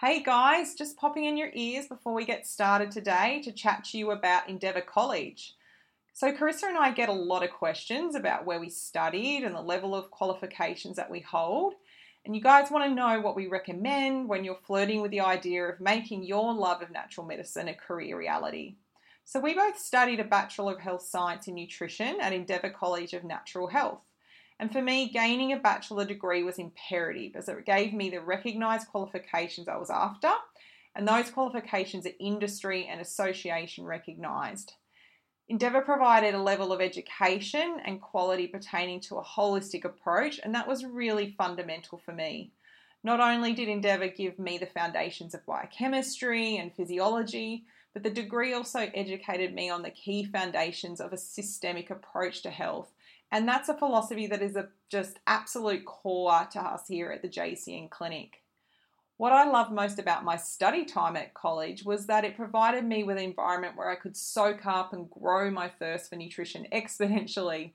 Hey guys, just popping in your ears before we get started today to chat to you about Endeavour College. So, Carissa and I get a lot of questions about where we studied and the level of qualifications that we hold. And you guys want to know what we recommend when you're flirting with the idea of making your love of natural medicine a career reality. So, we both studied a Bachelor of Health Science in Nutrition at Endeavour College of Natural Health. And for me, gaining a bachelor degree was imperative as it gave me the recognised qualifications I was after, and those qualifications are industry and association recognised. Endeavour provided a level of education and quality pertaining to a holistic approach, and that was really fundamental for me. Not only did Endeavour give me the foundations of biochemistry and physiology, but the degree also educated me on the key foundations of a systemic approach to health. And that's a philosophy that is a just absolute core to us here at the JCN Clinic. What I loved most about my study time at college was that it provided me with an environment where I could soak up and grow my thirst for nutrition exponentially.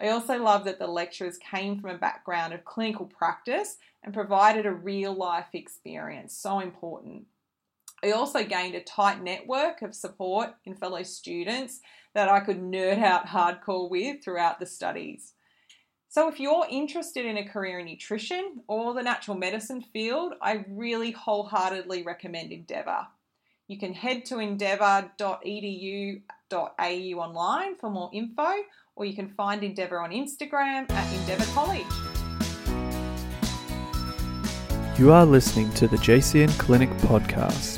I also loved that the lecturers came from a background of clinical practice and provided a real life experience, so important. I also gained a tight network of support in fellow students that I could nerd out hardcore with throughout the studies. So, if you're interested in a career in nutrition or the natural medicine field, I really wholeheartedly recommend Endeavour. You can head to endeavour.edu.au online for more info, or you can find Endeavour on Instagram at Endeavour College. You are listening to the JCN Clinic podcast.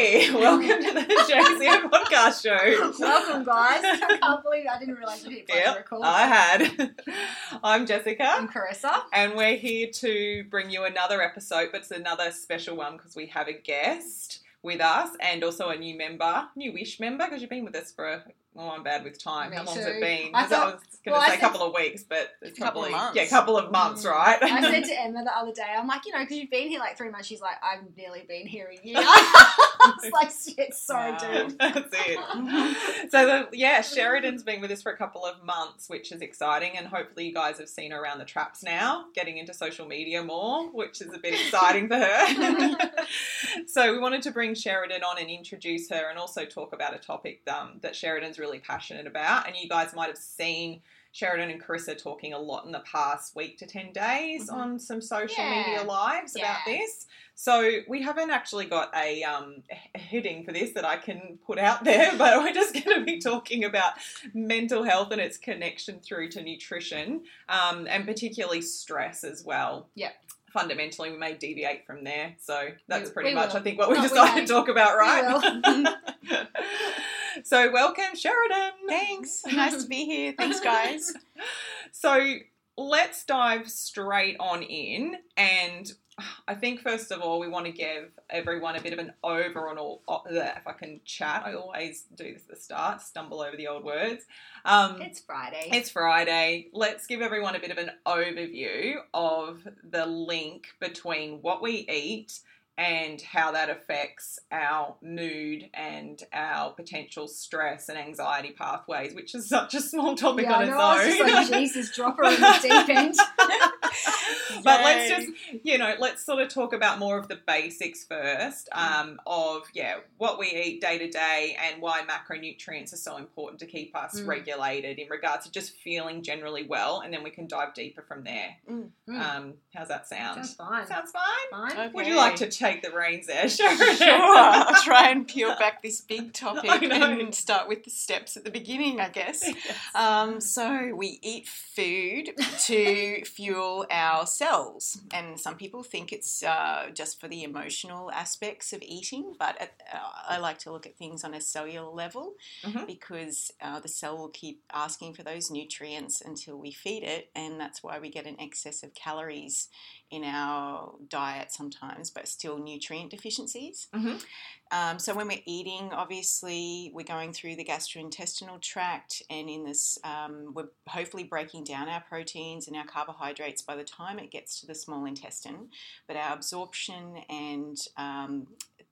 Hey, welcome to the JCN podcast show. Welcome, guys. I can't believe I didn't realize we hit play Yep, record. I had. I'm Jessica. I'm Carissa. And we're here to bring you another episode, but it's another special one because we have a guest with us and also a new member, new Wish member, because you've been with us for a well, I'm bad with time. Me How long's too. it been? I 'Cause I, thought- was going to well, I say a couple of weeks, but it's Couple of probably months. yeah, a couple of months, Mm. right? I said to Emma the other day, I'm like, you know, because you've been here like three months. She's like, I've nearly been here a year. I was like, shit, sorry, Wow. dude. That's it. so the, yeah, Sheridan's been with us for a couple of months, which is exciting, and hopefully you guys have seen her around the traps now, getting into social media more, which is a bit exciting for her. so we wanted to bring Sheridan on and introduce her, and also talk about a topic um, that Sheridan's really passionate about. And you guys might have seen. Sheridan and Carissa talking a lot in the past week to 10 days Mhm. on some social Yeah. media lives about this. So we haven't actually got a, um, a heading for this that I can put out there, but we're just going to be talking about mental health and its connection through to nutrition, um, and particularly stress as well. Yep. Fundamentally, we may deviate from there. So that's We- pretty we much, will. I think, what we No, decided may. to talk about, We right? so welcome, Sheridan. Thanks. Nice to be here. Thanks, guys. So let's dive straight on in. And I think, first of all, we want to give everyone a bit of an overall, if I can chat, I always do this at the start, stumble over the old words. Um, It's Friday. it's Friday. Let's give everyone a bit of an overview of the link between what we eat and how that affects our mood and our potential stress and anxiety pathways, which is such a small topic yeah, on I its know. I was just like, Jesus, drop her in the deep end. but let's just you know let's sort of talk about more of the basics first um, of yeah what we eat day to day and why macronutrients are so important to keep us Mm. regulated in regards to just feeling generally well and then we can dive deeper from there Mm. um, how's that sound Sounds fine. sounds fine fine. Okay. would you like to take the reins there Sharon? Sure. I'll try and peel back this big topic and start with the steps at the beginning, I guess. Yes. Um, so we eat food to fuel our cells, and some people think it's uh, just for the emotional aspects of eating, but at, uh, I like to look at things on a cellular level Mhm. because uh, the cell will keep asking for those nutrients until we feed it, and that's why we get an excess of calories in our diet sometimes, but still nutrient deficiencies. Mhm. Um, so when we're eating, obviously we're going through the gastrointestinal tract, and in this, um, we're hopefully breaking down our proteins and our carbohydrates by the time it gets to the small intestine. But our absorption and um,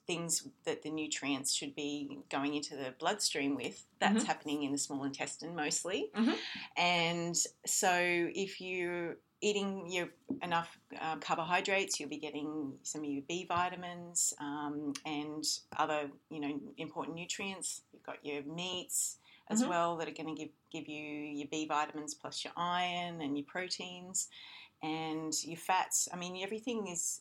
things that the nutrients should be going into the bloodstream with, that's Mhm. happening in the small intestine mostly. Mhm. And so if you're eating your enough um, carbohydrates, you'll be getting some of your B vitamins um, and other you know important nutrients. You've got your meats as Mhm. well that are going to give give you your B vitamins plus your iron and your proteins and your fats. I mean, everything is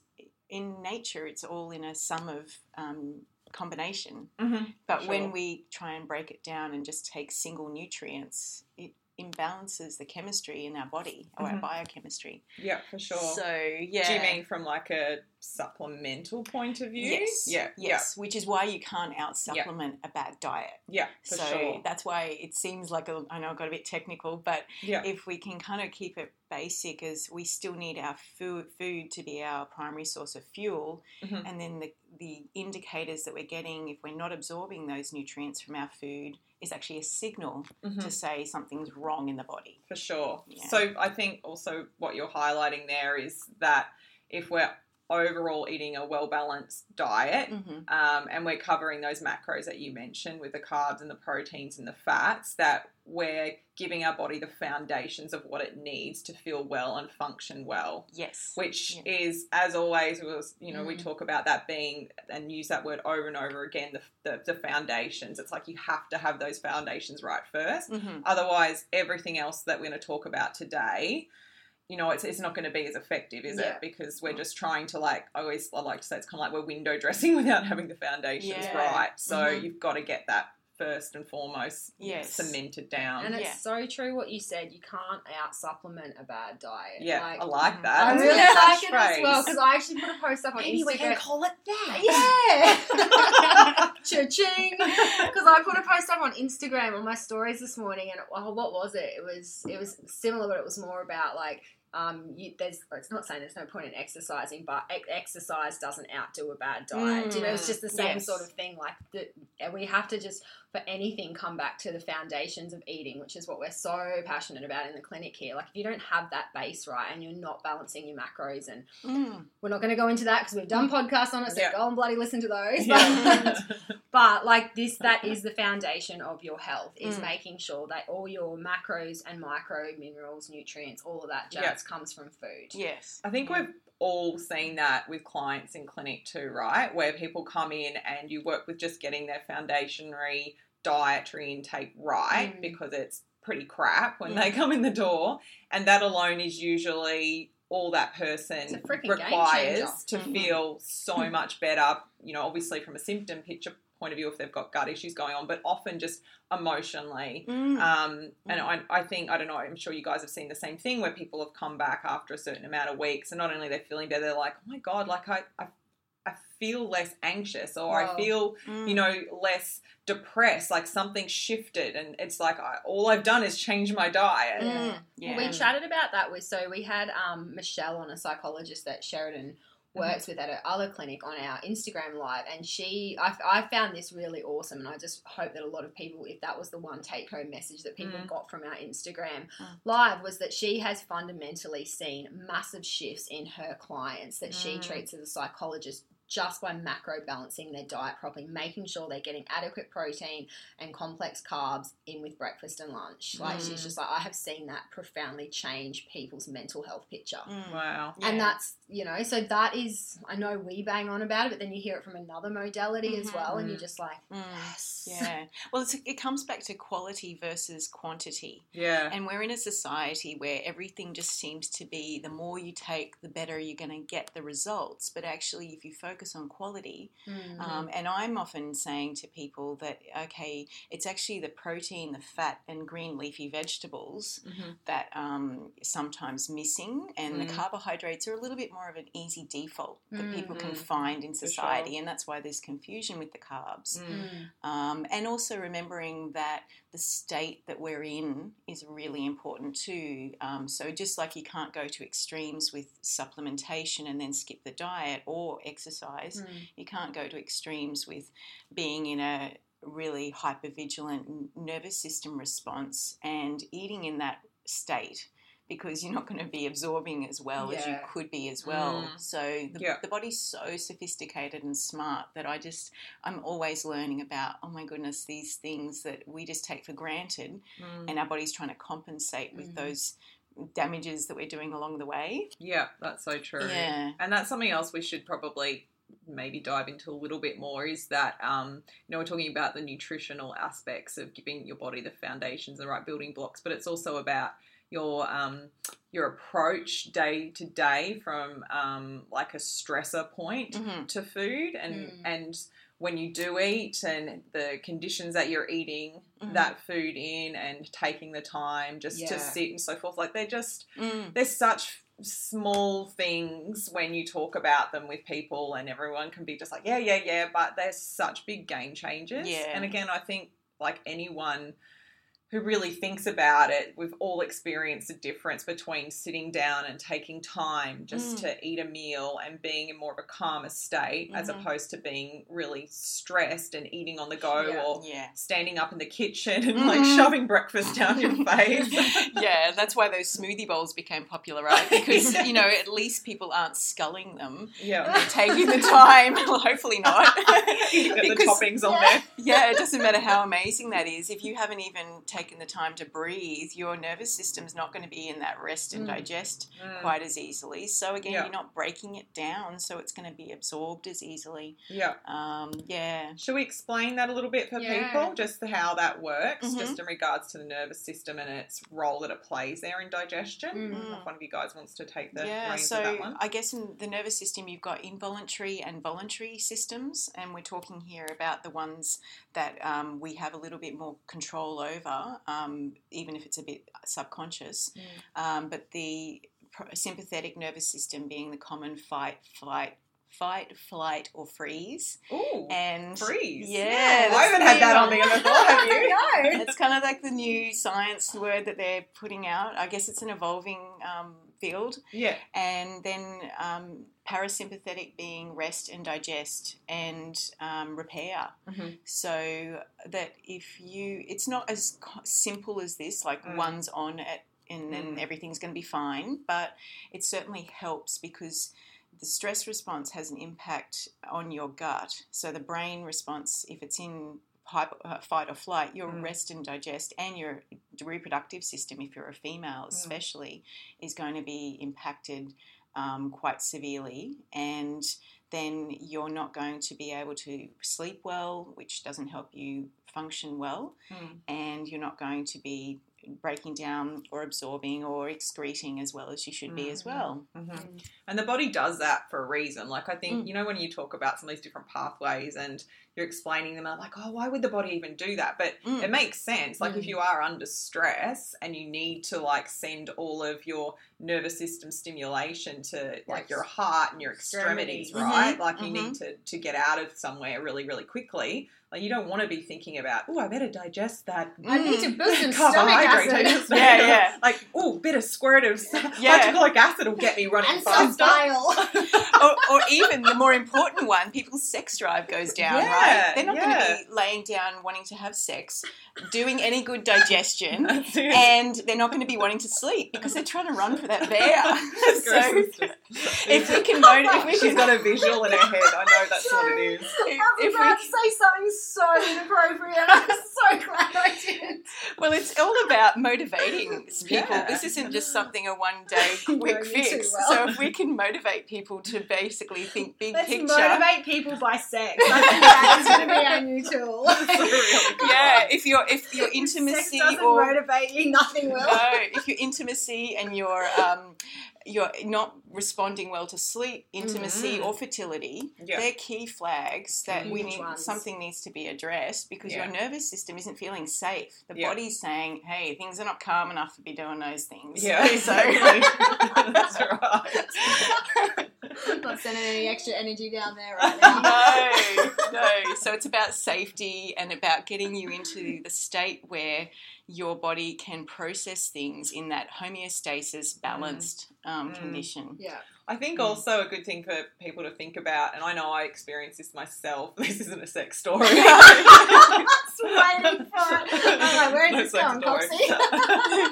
in nature. It's all in a sum of um, combination. Mhm. But Sure. when we try and break it down and just take single nutrients, it imbalances the chemistry in our body or Mhm. our biochemistry. Yeah, for sure. So yeah. Do you mean from like a supplemental point of view? Yes. Yeah. Yes. Which is why you can't out supplement a bad diet. Yeah. For so sure. that's why it seems like a, I know I got a bit technical, but Yeah. if we can kind of keep it basic, as we still need our food, food to be our primary source of fuel, Mhm. and then the the indicators that we're getting if we're not absorbing those nutrients from our food is actually a signal Mhm. to say something's wrong in the body. For sure. Yeah. So I think also what you're highlighting there is that if we're overall eating a well balanced diet, Mm-hmm. um, and we're covering those macros that you mentioned with the carbs and the proteins and the fats, that we're giving our body the foundations of what it needs to feel well and function well. Yes. Which Yeah. is, as always, was you know we Mm. talk about that being and use that word over and over again. The, the, the foundations. It's like you have to have those foundations right 1st Mm-hmm. Otherwise, everything else that we're going to talk about today, you know, it's, it's not going to be as effective, is Yeah. it? Because we're just trying to like, I always I like to say it's kind of like we're window dressing without having the foundations Yeah. right. So Mhm. you've got to get that first and foremost Yes. cemented down. And it's Yeah. so true what you said. You can't out supplement a bad diet. yeah, Like, I like Mhm. that. I That's really good like it as well because I actually put a post up on Maybe we can Instagram. call it that. Yeah. Cha-ching. Because I put a post up on Instagram on my stories this morning, and oh, what was it? It was it was similar, but it was more about like um, you, there's it's not saying there's no point in exercising, but ex- exercise doesn't outdo a bad diet. you know, it's just the same yes. sort of thing. Like the, and we have to just for anything come back to the foundations of eating, which is what we're so passionate about in the clinic here. Like if you don't have that base right and you're not balancing your macros and Mm. we're not going to go into that because we've done podcasts on it, so Yeah. go and bloody listen to those. Yeah. But, but like this, that is the foundation of your health is Mm. making sure that all your macros and micro minerals, nutrients, all of that jazz Yeah. comes from food. Yes. I think we've all seen that with clients in clinic too, right? Where people come in and you work with just getting their foundationary dietary intake right Mm. because it's pretty crap when Mm. they come in the door. And that alone is usually all that person a freaking game requires to Mhm. feel so much better, you know, obviously from a symptom picture point of view if they've got gut issues going on, but often just emotionally. Mm. Um, and I, I think, I don't know, I'm sure you guys have seen the same thing where people have come back after a certain amount of weeks and not only they're feeling better, they're like, oh my God, like I, I, I feel less anxious or I feel, Mm. you know, less depressed, like something shifted. And it's like, I, all I've done is change my diet. Mm. Yeah. Well, we chatted about that with so we had um, Michelle on a psychologist that Sheridan works with at her other clinic on our Instagram live, and she I, I found this really awesome, and I just hope that a lot of people, if that was the one take home message that people Mm. got from our Instagram Mm. live, was that she has fundamentally seen massive shifts in her clients that she Mm. treats as a psychologist. Just by macro balancing their diet properly, making sure they're getting adequate protein and complex carbs in with breakfast and lunch. Like she's Mm. just like, I have seen that profoundly change people's mental health picture. Mm. Wow. And Yeah. that's, you know, so that is, I know we bang on about it, but then you hear it from another modality as Mhm. well, and you're Mm. just like, Mm. yes. Yeah. Well, it's, it comes back to quality versus quantity. Yeah. And we're in a society where everything just seems to be the more you take, the better you're going to get the results. But actually, if you focus on quality, Mm. um, and I'm often saying to people that, okay, it's actually the protein, the fat, and green leafy vegetables Mhm. that um, sometimes missing, and Mm. the carbohydrates are a little bit more of an easy default that people can Mhm. find in For sure. society, and that's why there's confusion with the carbs. Mm. Um, and also remembering that the state that we're in is really important too. Um, so, just like you can't go to extremes with supplementation and then skip the diet or exercise, Mm. you can't go to extremes with being in a really hypervigilant nervous system response and eating in that state because you're not going to be absorbing as well as you could be as well. Mm. So the, Yeah. the body's so sophisticated and smart that I just I'm always learning about oh my goodness these things that we just take for granted Mm. and our body's trying to compensate with Mm. those damages that we're doing along the way. Yeah, that's so true. Yeah. And that's something else we should probably maybe dive into a little bit more is that um, you know we're talking about the nutritional aspects of giving your body the foundations and the right building blocks, but it's also about your um, your approach day to day from um, like a stressor point Mhm. to food and Mm. and when you do eat and the conditions that you're eating Mhm. that food in and taking the time just Yeah. to sit and so forth like they're just Mm. there's such small things when you talk about them with people and everyone can be just like yeah yeah yeah but there's such big game changers Yeah. and again i think like anyone who really thinks about it we've all experienced the difference between sitting down and taking time just Mm. to eat a meal and being in more of a calmer state as Mhm. opposed to being really stressed and eating on the go Yeah. or Yeah. standing up in the kitchen and like Mhm. shoving breakfast down your face yeah, that's why those smoothie bowls became popular, right? Because you know, at least people aren't sculling them, yeah They're taking the time. well, hopefully not. get the toppings on there yeah, it doesn't matter how amazing that is. If you haven't even taken the time to breathe, your nervous system's not going to be in that rest and Mm. digest Mm. quite as easily. So again, Yeah. you're not breaking it down, so it's going to be absorbed as easily. Yeah. Um, yeah. Should we explain that a little bit for Yeah. people, just how that works, Mhm. just in regards to the nervous system and its role that it plays there in digestion? Mm. If one of you guys wants to take the yeah, reins so of that one. I guess in the nervous system, you've got involuntary and voluntary systems, and we're talking here about the ones that um, we have a little bit more control over, um, even if it's a bit subconscious. Mm. Um, but the pr- sympathetic nervous system being the common fight, flight, fight, flight, or freeze, Ooh, and freeze. Yeah, I haven't had that on me before, have you? no. it's kind of like the new science word that they're putting out. I guess it's an evolving um, field. Yeah. and then um, parasympathetic being rest and digest and um, repair. Mhm. So that if you, it's not as simple as this, like Mm. one's on it and then Mm. everything's going to be fine, but it certainly helps because the stress response has an impact on your gut. So the brain response, if it's in fight or flight, your Mm. rest and digest and your reproductive system, if you're a female Mm. especially, is going to be impacted um, quite severely. And then you're not going to be able to sleep well, which doesn't help you function well. Mm. And you're not going to be breaking down or absorbing or excreting as well as you should be as Mm. well. Mhm. And the body does that for a reason. Like I think Mm. you know when you talk about some of these different pathways and you're explaining them, I'm like, oh, why would the body even do that? But Mm. it makes sense. Like if Mm. you are under stress and you need to like send all of your nervous system stimulation to like Yes. your heart and your extremities, Extremities. right? Mhm, Like you need to to get out of somewhere really, really quickly. Like you don't want to be thinking about, oh, I better digest that I need to boost some stomach carbohydrate. acid Yeah, yeah. Like, oh, bit of squirt of Yeah. hydrochloric acid will get me running and some faster. bile. or, or even the more important one, people's sex drive goes down, Yeah, right? They're not yeah. going to be laying down wanting to have sex, doing any good digestion, and they're not going to be wanting to sleep because they're trying to run for that bear. so Gross. If we can motivate, if we She's can, got a visual in her head. I know that's what it is. I if, was if about we, to say something so inappropriate. I'm so glad I didn't. well, it's all about motivating people. Yeah. This isn't just something a one day quick know you too fix. well. So if we can motivate people to basically think big Let's picture. motivate people by sex. I think that is going to be our new tool. really yeah, if your if your Sex intimacy doesn't or motivate you, nothing will. no, if your intimacy and your um, you're not responding well to sleep, intimacy, Mhm. or fertility. Yeah. They're key flags that we need ones. something needs to be addressed because Yeah. your nervous system isn't feeling safe. The Yeah. body's saying, "Hey, things are not calm enough to be doing those things." Yeah, so exactly. That's right. Not sending any extra energy down there right now. no, no. So it's about safety and about getting you into the state where your body can process things in that homeostasis, balanced um, Mm. condition. Yeah. I think hmm. also a good thing for people to think about, and I know I experienced this myself. This isn't a sex story. Waiting for it. I'm like, where No this going. Coxie?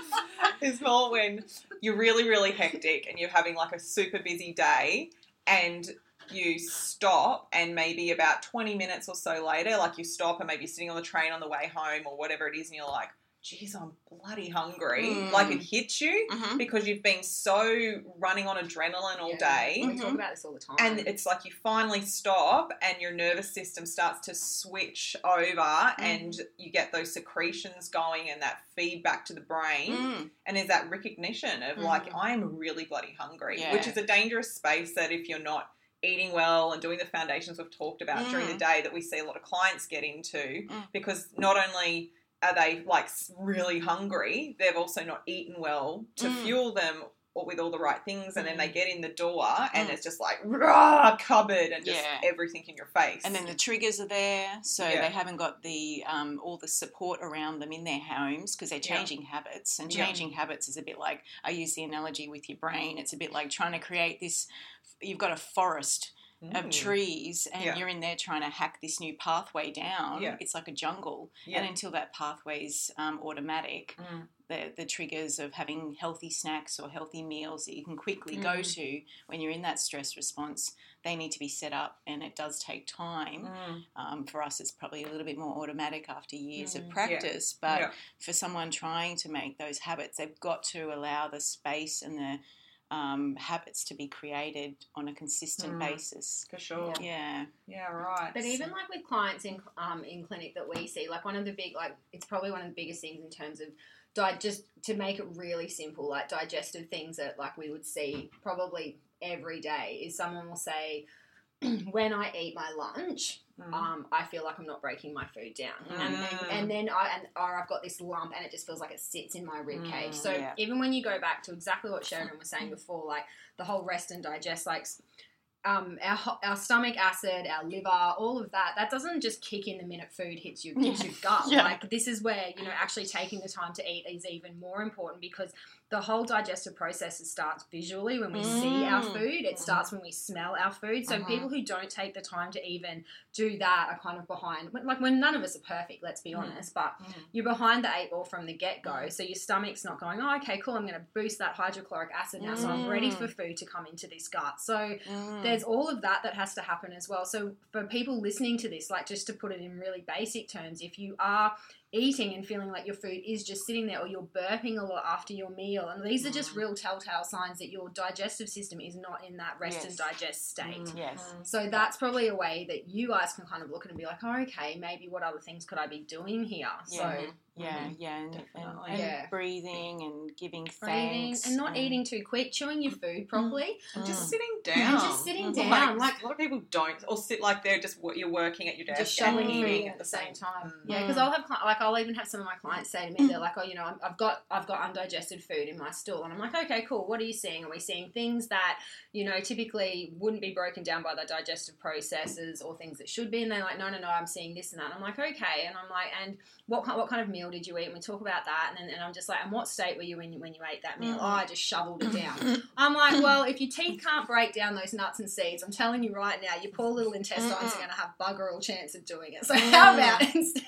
it's more when you're really, really hectic and you're having like a super busy day and you stop and maybe about 20 minutes or so later, like you stop and maybe you're sitting on the train on the way home or whatever it is, and you're like, geez, I'm bloody hungry. Mm. Like it hits you Mhm. because you've been so running on adrenaline all Yeah. day. We talk Mhm. about this all the time. And it's like you finally stop, and your nervous system starts to switch over, and you get those secretions going and that feedback to the brain. Mm. And there's that recognition of like, Mm. I'm really bloody hungry, Yeah. which is a dangerous space that if you're not eating well and doing the foundations we've talked about during the Mm. day, that we see a lot of clients get into Mm. because not only are they like really hungry, they've also not eaten well to Mm. fuel them or with all the right things, and then they Mm. get in the door and Mm. it's just like rah, cupboard and just Yeah. everything in your face. And then the triggers are there, so Yeah. they haven't got the um, all the support around them in their homes because they're Yeah. changing habits. And Yeah. changing habits is a bit like I use the analogy with your brain. It's a bit like trying to create this. You've got a forest of Mm. trees, and Yeah. you're in there trying to hack this new pathway down. Yeah. It's like a jungle, Yeah. and until that pathway's um, automatic, Mm. the the triggers of having healthy snacks or healthy meals that you can quickly go Mm. to when you're in that stress response, they need to be set up, and it does take time. Mm. Um, for us, it's probably a little bit more automatic after years Mm, of yeah. practice. But for someone trying to make those habits, they've got to allow the space and the um, habits to be created on a consistent Mm. basis. For sure. Yeah. Yeah, right. But even like with clients in um, in clinic that we see, like one of the big like it's probably one of the biggest things in terms of di- just to make it really simple, like digestive things that like we would see probably every day is someone will say, when I eat my lunch, Mm. um, I feel like I'm not breaking my food down, and, Mm. and then I and or I've got this lump, and it just feels like it sits in my rib cage. Mm, so yeah. even when you go back to exactly what Sharon was saying before, like the whole rest and digest, like um, our our stomach acid, our liver, all of that, that doesn't just kick in the minute food hits you hits your gut. Yeah. Like this is where you know actually taking the time to eat is even more important because the whole digestive process starts visually when we see our Mm. food. It starts when we smell our food. So Mhm. people who don't take the time to even do that are kind of behind. Like when none of us are perfect, let's be Mm. honest, but Mm. you're behind the eight ball from the get go. So your stomach's not going, oh, okay, cool, I'm going to boost that hydrochloric acid now, so I'm ready Mm. for food to come into this gut. So Mm. there's all of that that has to happen as well. So for people listening to this, like just to put it in really basic terms, if you are eating and feeling like your food is just sitting there or you're burping a lot after your meal and these are just Mm. real telltale signs that your digestive system is not in that rest Yes. and digest state Mm. Yes. so that's probably a way that you guys can kind of look at and be like, oh, okay, maybe what other things could I be doing here? Yeah. So Yeah, yeah, and, and, Definitely. and Yeah. breathing and giving breathing thanks and not eating too quick, chewing your food properly. And just Mm. sitting And down. just sitting Mhm. down, Like, like a lot of people don't, or sit like they're just wo- you're working at your desk just and shoveling eating at the same time. Mm. Yeah, because I'll have like I'll even have some of my clients say to me, they're like, "Oh, you know, I'm- I've got I've got undigested food in my stool," and I'm like, "Okay, cool. What are you seeing? Are we seeing things that you know typically wouldn't be broken down by the digestive processes or things that should be?" And they're like, "No, no, no, I'm seeing this and that." And I'm like, "Okay," and I'm like, "And what kind what kind of meal did you eat?" And we talk about that, and then and I'm just like, "And what state were you in when you ate that meal?" Mhm. Oh, I just shoveled it down. I'm like, well, if your teeth can't break down those nuts and seeds, I'm telling you right now, your poor little intestines Mm-mm. are going to have bugger all chance of doing it. So how Mm. about instead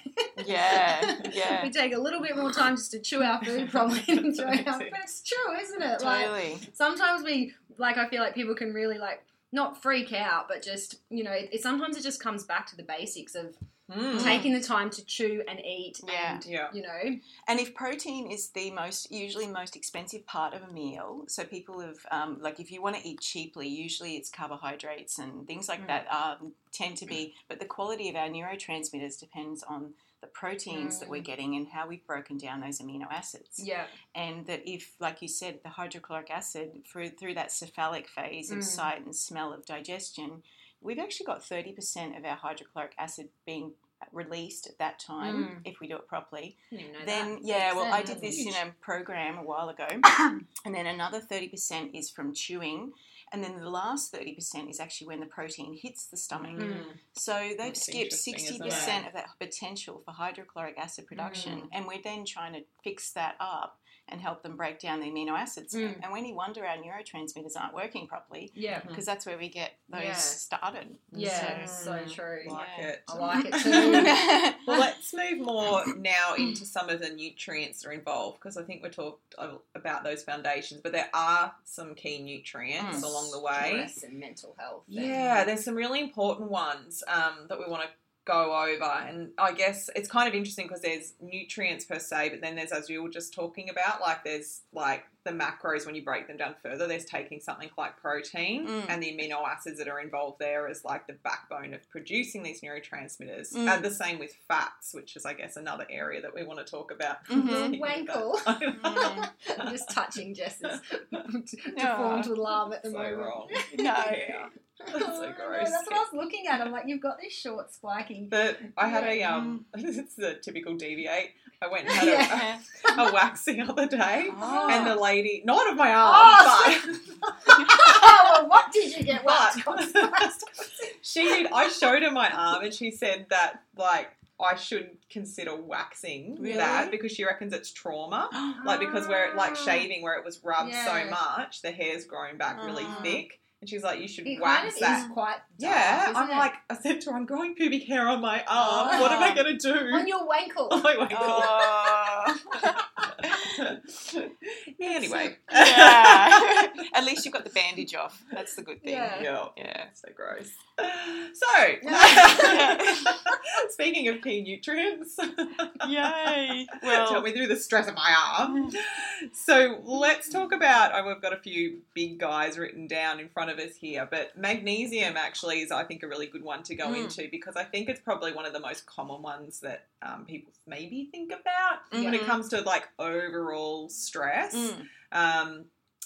Yeah, yeah. we take a little bit more time just to chew our food properly and throw it out? But it's true, isn't it? Like Totally. sometimes we, like, I feel like people can really like not freak out, but just you know, it, it sometimes it just comes back to the basics of Mm. taking the time to chew and eat Yeah. and Yeah. you know And if protein is the most usually most expensive part of a meal, so people have um, like if you want to eat cheaply, usually it's carbohydrates and things like Mm. that um, tend to be. But the quality of our neurotransmitters depends on the proteins that we're Mm. getting and how we've broken down those amino acids. yeah And that if, like you said, the hydrochloric acid through through that cephalic phase of Mm. sight and smell of digestion, we've actually got thirty percent of our hydrochloric acid being released at that time Mm. if we do it properly then that. yeah well i did this in a program a while ago and then another 30% is from chewing and then the last 30% is actually when the protein hits the stomach Mm. so they've That's skipped 60% it? of that potential for hydrochloric acid production Mm. and we're then trying to fix that up and help them break down the amino acids Mm. and when you wonder our neurotransmitters aren't working properly yeah because that's where we get those Yeah. started yeah Mm. so true I Like Yeah. it. I like it too Well, let's move more now into some of the nutrients that are involved because I think we talked about those foundations, but there are some key nutrients Mm. along the way. stress and mental health and- Yeah, there's some really important ones um, that we want to go over, and I guess it's kind of interesting because there's nutrients per se, but then there's as you were just talking about, like there's like the macros when you break them down further. There's taking something like protein Mm. and the amino acids that are involved there as like the backbone of producing these neurotransmitters. Mm. And the same with fats, which is I guess another area that we want to talk about. Mhm. Wankle. Mm. I'm just touching Jess's No. deformed alarm at the so moment. wrong. no Yeah. Oh, so no, gross. that's what I was looking at. I'm like, you've got this short, spiky. But I had a um, it's the typical deviate. I went and had Yeah. a, a wax the other day, Oh. and the lady, not of my arm, Oh, oh, well, what did you get? but, but she did. I showed her my arm, and she said that like I should consider waxing Really? that because she reckons it's trauma. Like because where it like Ah. shaving where it was rubbed Yeah. so much, the hair's grown back really Ah. thick. And she's like, you should It kind wax of that. is quite yeah, I'm it? like, I said to her, I'm growing pubic hair on my arm. What am I ah. Oh. going to do? on your wankle. Oh my God. Oh. Ah. anyway. yeah. At least you've got the bandage off. That's the good thing. Yeah. Yeah. Yeah. So gross. So, Yeah. speaking of key nutrients, Yay. tell Well, me through the stress of my arm. Mm. So, let's talk about. Oh, we've got a few big guys written down in front of us here, but magnesium actually is, I think, a really good one to go Mm. into because I think it's probably one of the most common ones that um, people maybe think about when it Mhm. comes to like overall stress. Mm. Um,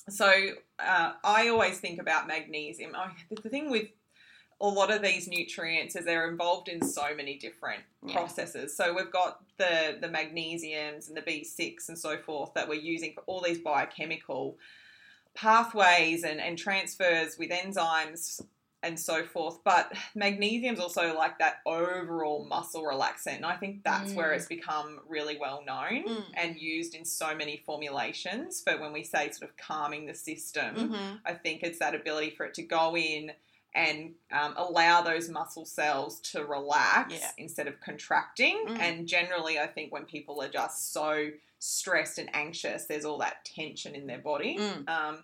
so uh, I always think about magnesium. I, the thing with a lot of these nutrients is they're involved in so many different Yeah. processes. So we've got the the magnesiums and the B6 and so forth that we're using for all these biochemical pathways and, and transfers with enzymes and so forth. But magnesium's also like that overall muscle relaxant. And I think that's where Mm. it's become really well known Mm. and used in so many formulations for when we say sort of calming the system. Mhm. I think it's that ability for it to go in and um, allow those muscle cells to relax Yeah. instead of contracting. Mm. And generally, I think when people are just so stressed and anxious, there's all that tension in their body. Mm. Um,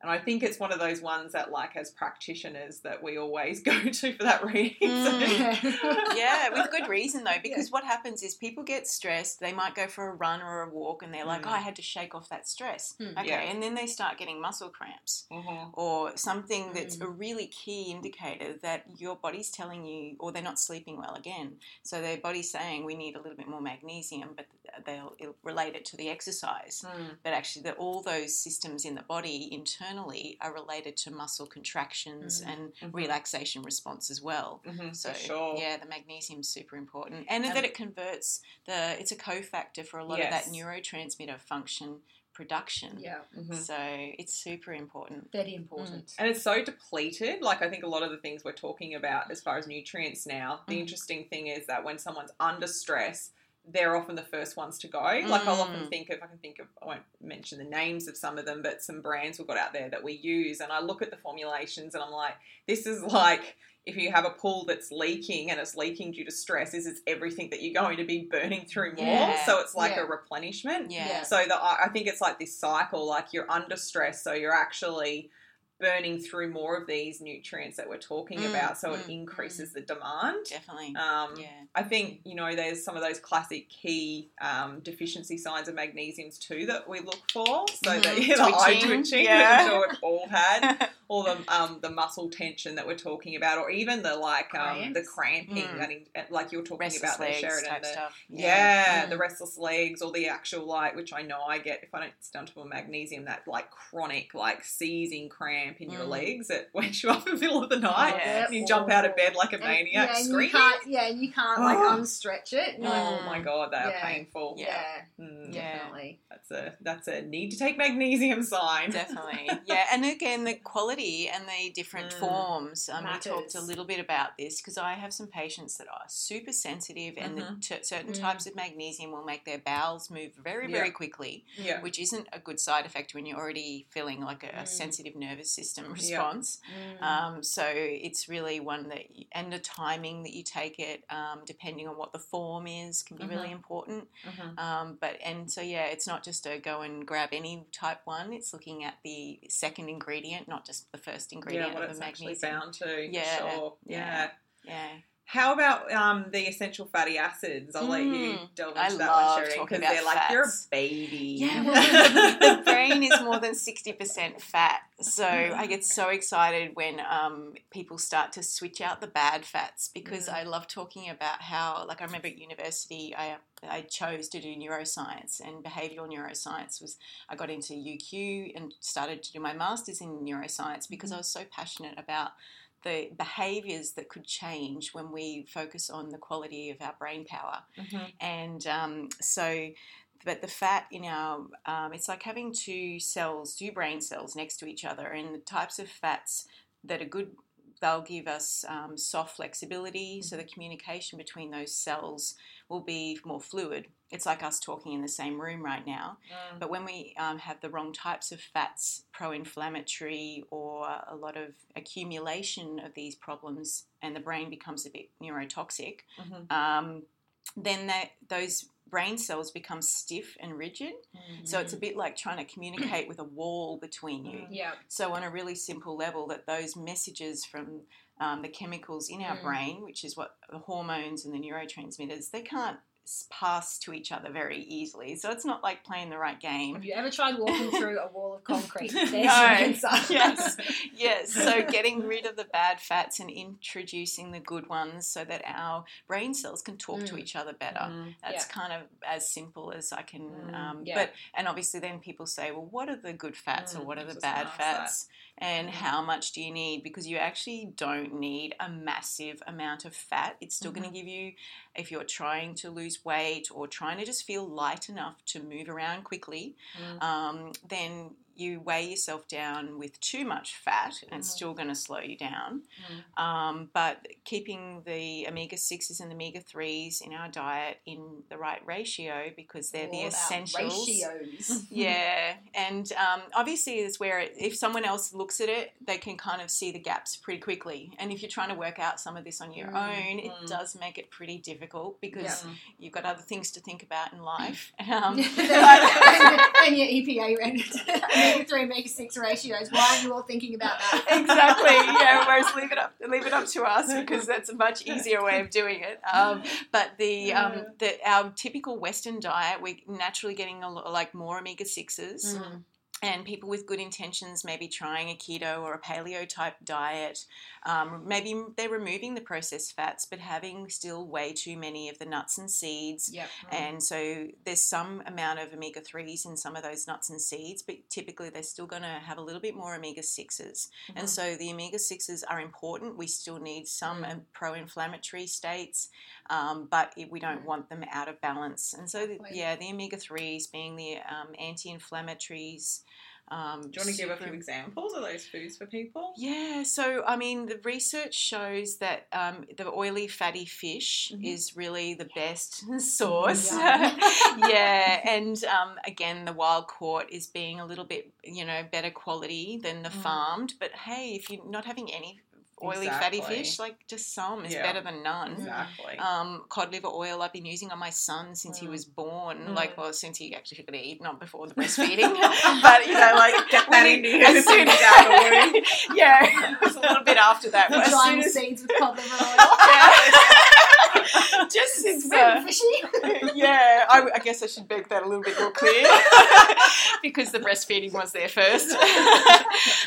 and I think it's one of those ones that, like, as practitioners, that we always go to for that reason. Mm. yeah, with good reason though, because what happens is people get stressed. They might go for a run or a walk, and they're like, Mm. "Oh, I had to shake off that stress." Mm. Okay, Yeah. and then they start getting muscle cramps Mhm. or something that's Mm. a really key indicator that your body's telling you, or they're not sleeping well again. So their body's saying we need a little bit more magnesium, but they'll it'll relate it to the exercise. Mm. But actually, that all those systems in the body internally are related to muscle contractions Mm. and Mhm. relaxation response as well. Mhm, So sure. yeah, the magnesium's super important, and Um, that it converts the. It's a cofactor for a lot Yes. of that neurotransmitter function production. yeah, Mhm. So it's super important. very important. And it's so depleted. Like, I think a lot of the things we're talking about as far as nutrients now, the Mm. interesting thing is that when someone's under stress, they're often the first ones to go. Like, I'll often Mm. think of, I can think of, I won't mention the names of some of them, but some brands we've got out there that we use. And I look at the formulations and I'm like, this is like, if you have a pool that's leaking and it's leaking due to stress, this is everything that you're going to be burning through more. Yeah. So it's like Yeah. a replenishment. Yeah. So the, I think it's like this cycle, like you're under stress, so you're actually burning through more of these nutrients that we're talking Mm, about, so it mm, increases the demand. Definitely. Um, yeah. I think you know there's some of those classic key um, deficiency signs of magnesiums too that we look for. So that Mhm. yeah, the eye Twitching, yeah. I'm sure we've all had, or the um, the muscle tension that we're talking about, or even the like um, the cramping, Mm. that in, like you're talking Restless about there, Sheridan. the- yeah, Mm. the restless legs or the actual like, which I know I get if I don't to a magnesium, that like chronic like seizing cramp in your Mm. legs that wakes you up in the middle of the night. Yeah. And you jump out of bed like a And- maniac, yeah, and you screaming. can't, yeah, and you can't like Oh. unstretch it. No. Oh my god, they are painful. Yeah, Mm, definitely. That's a that's a need to take magnesium sign. Definitely, yeah, and again, the quality and the different Mm. forms. Um, we talked a little bit about this because I have some patients that are super sensitive, and the Mhm. t- certain Mm. types of magnesium will make their bowels move very, very Yeah. quickly, Yeah. which isn't a good side effect when you're already feeling like a, a Mm. sensitive nervous system response. Mm. Um, so it's really one that, you, and the timing that you take it, um, depending on what the form is, can be really important. Mhm. Um, but and so yeah, it's not just a go and grab any type one. It's looking at the second ingredient, not just the first ingredient Yeah, what of it's the actually magnesium. bound to. Yeah, Sure. Yeah. yeah. Yeah, How about um, the essential fatty acids? I'll let you Mm. delve I into that love one, talking because they're about like you're a baby. yeah. Well, the, brain is more than sixty percent fat, so Mm. I get so excited when um, people start to switch out the bad fats because Mm. I love talking about how, like, I remember at university, I I chose to do neuroscience and behavioral neuroscience was I got into UQ and started to do my masters in neuroscience because I was so passionate about the behaviors that could change when we focus on the quality of our brain power Mhm. and um, so but the fat in our um, it's like having two cells two brain cells next to each other and the types of fats that are good they'll give us um, soft flexibility so the communication between those cells will be more fluid it's like us talking in the same room right now Mm. but when we um, have the wrong types of fats, pro inflammatory, or a lot of accumulation of these problems, and the brain becomes a bit neurotoxic, Mhm. um, then that, those brain cells become stiff and rigid. So it's a bit like trying to communicate with a wall between you. Mm. Yeah. So, on a really simple level, that those messages from um, the chemicals in our Mm. brain, which is what the hormones and the neurotransmitters, they can't pass to each other very easily. So, it's not like playing the right game. Have you ever tried walking through a wall of concrete? There's No. Yes. Yes, so getting rid of the bad fats and introducing the good ones so that our brain cells can talk to Mm. each other better. Mm. That's kind of as simple as I can. Mm, um, yeah. But and obviously, then people say, well, what are the good fats or Mm, what are the bad fats? that. And Mm. how much do you need? Because you actually don't need a massive amount of fat. It's still Mm-hmm. going to give you, if you're trying to lose weight or trying to just feel light enough to move around quickly, Mm. um, then you weigh yourself down with too much fat and it's Mhm. still going to slow you down. Mm. Um, but keeping the omega 6s and the omega 3s in our diet in the right ratio because they're the All essentials. Ratios. Yeah, and um, obviously it's where it, if someone else looks at it, they can kind of see the gaps pretty quickly. And if you're trying to work out some of this on your Mm, own, it mm. does make it pretty difficult because Yeah. you've got other things to think about in life. Um, and, your EPA rated omega three omega six ratios. Why are you all thinking about that? exactly. Yeah. Whereas leave it up, leave it up to us because that's a much easier way of doing it. Um, but the um, the our typical Western diet, we're naturally getting a lot, like more omega sixes. Mm. And people with good intentions, maybe trying a keto or a paleo type diet, um, maybe they're removing the processed fats, but having still way too many of the nuts and seeds. Yep. And so there's some amount of omega 3s in some of those nuts and seeds, but typically they're still going to have a little bit more omega 6s. And so the omega 6s are important. We still need some Mm. um, pro inflammatory states, um, but it, we don't Mm. want them out of balance. And so, the, yeah, the omega 3s being the um, anti inflammatories. Um, Do you want to give a few examples of those foods for people? yeah, so I mean, the research shows that um, the oily, fatty fish Mhm. is really the best source. Yum. yeah, and um, again, the wild caught is being a little bit, you know, better quality than the Mm. farmed. But hey, if you're not having any oily fatty fish, like just some is Yeah. better than none. Exactly. Um, cod liver oil I've been using on my son since he Mm. was born. Mm. Like, well, since he actually could eat, not before the breastfeeding. but you know, like Get that when he- into you as as soon soon as out of the womb. yeah, it was a little bit after that. But as Drying as, seeds with cod liver oil. yeah. just since It's very uh, fishy. yeah, I, I guess I should make that a little bit more clear because the breastfeeding was there first.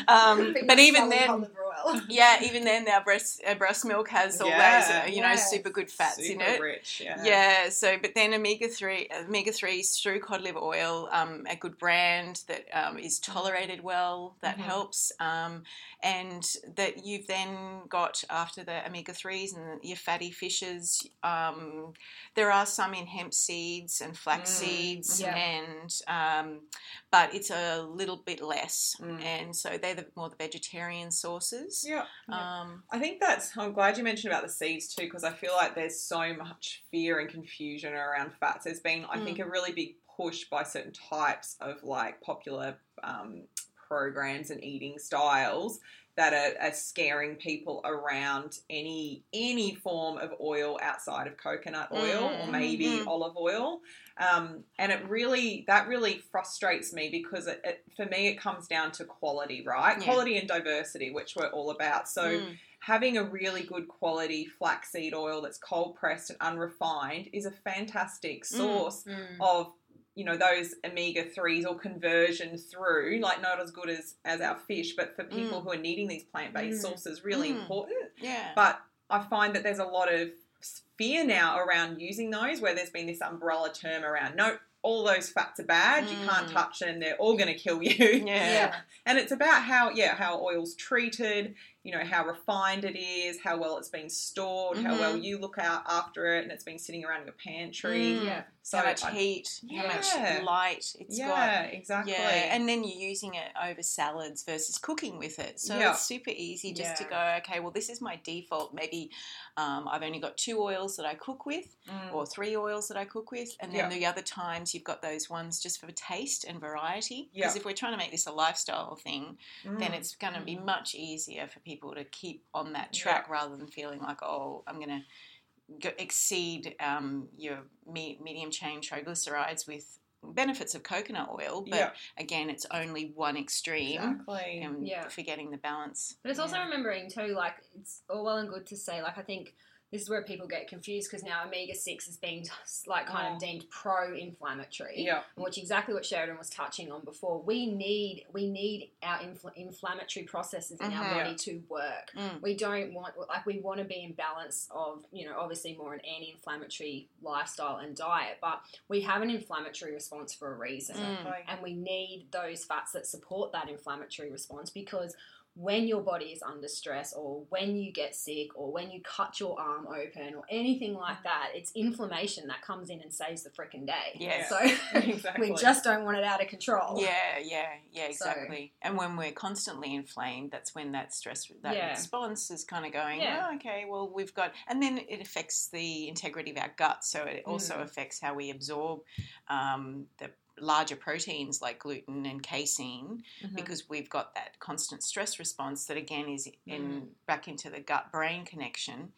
um, but even then, Cod liver oil. yeah, even then, our breast uh, breast milk has all Yeah. those, uh, you know, Yeah. super good fats in it. rich. Yeah. Yeah, so but then omega three omega threes through cod liver oil, um, a good brand that um, is tolerated well, that Mhm. helps, um, and that you've then got after the omega threes and your fatty fishes. Um, there are some in hemp seeds and flax Mm, seeds, yeah. and um, but it's a little bit less, Mm. and so they're the more the vegetarian sources. Yeah. Um, I think that's. I'm glad you mentioned about the seeds too, because I feel like there's so much fear and confusion around fats. There's been, I think, a really big push by certain types of like popular um, programs and eating styles that are, are scaring people around any any form of oil outside of coconut oil or Mm, maybe mm. olive oil. Um, and it really that really frustrates me because it, it, for me it comes down to quality, right? Yeah. Quality and diversity, which we're all about. So mm, having a really good quality flaxseed oil that's cold pressed and unrefined is a fantastic source Mm. of you know those omega 3s or conversion through like not as good as as our fish but for people who are needing these plant-based Mm. sources really Mm. important yeah. but i find that there's a lot of fear now around using those where there's been this umbrella term around no all those fats are bad you can't Mm. touch them they're all going to kill you yeah. Yeah. and it's about how yeah how oil's treated you know how refined it is how well it's been stored how Mhm. well you look out after it and it's been sitting around your pantry Mm. Yeah. so how much I- heat, how Yeah. much light it's yeah got. exactly Yeah, and then you're using it over salads versus cooking with it. So Yeah. it's super easy just to go, okay, well, this is my default. Maybe um, I've only got two oils that I cook with, Mm. or three oils that I cook with, and then Yeah. the other times you've got those ones just for taste and variety. Yeah. Because if we're trying to make this a lifestyle thing, then Mm. it's going to be Mm. much easier for people to keep on that Yeah. track rather than feeling like, oh, I'm going to exceed um, your me- medium chain triglycerides with benefits of coconut oil. But yeah again, it's only one extreme. exactly And Yeah. forgetting the balance. But it's also Yeah. remembering too, like it's all well and good to say, like I think this is where people get confused because now omega six is being like kind Oh. of deemed pro-inflammatory, yeah which exactly what Sheridan was touching on before. We need we need our infl- inflammatory processes in our Mhm. body to work. Mm. We don't want like we want to be in balance of you know obviously more an anti-inflammatory lifestyle and diet, but we have an inflammatory response for a reason Mm. and we need those fats that support that inflammatory response because when your body is under stress or when you get sick or when you cut your arm open or anything like that it's inflammation that comes in and saves the freaking day Yeah. so exactly we just don't want it out of control Yeah, yeah, yeah, So- exactly. and when we're constantly inflamed, that's when that stress, that Yeah. response is kind of going, Yeah. oh, okay, well, we've got, and then it affects the integrity of our gut. So it also Mm. affects how we absorb um, the larger proteins like gluten and casein Mhm. because we've got that constant stress response that again is in back into the gut brain connection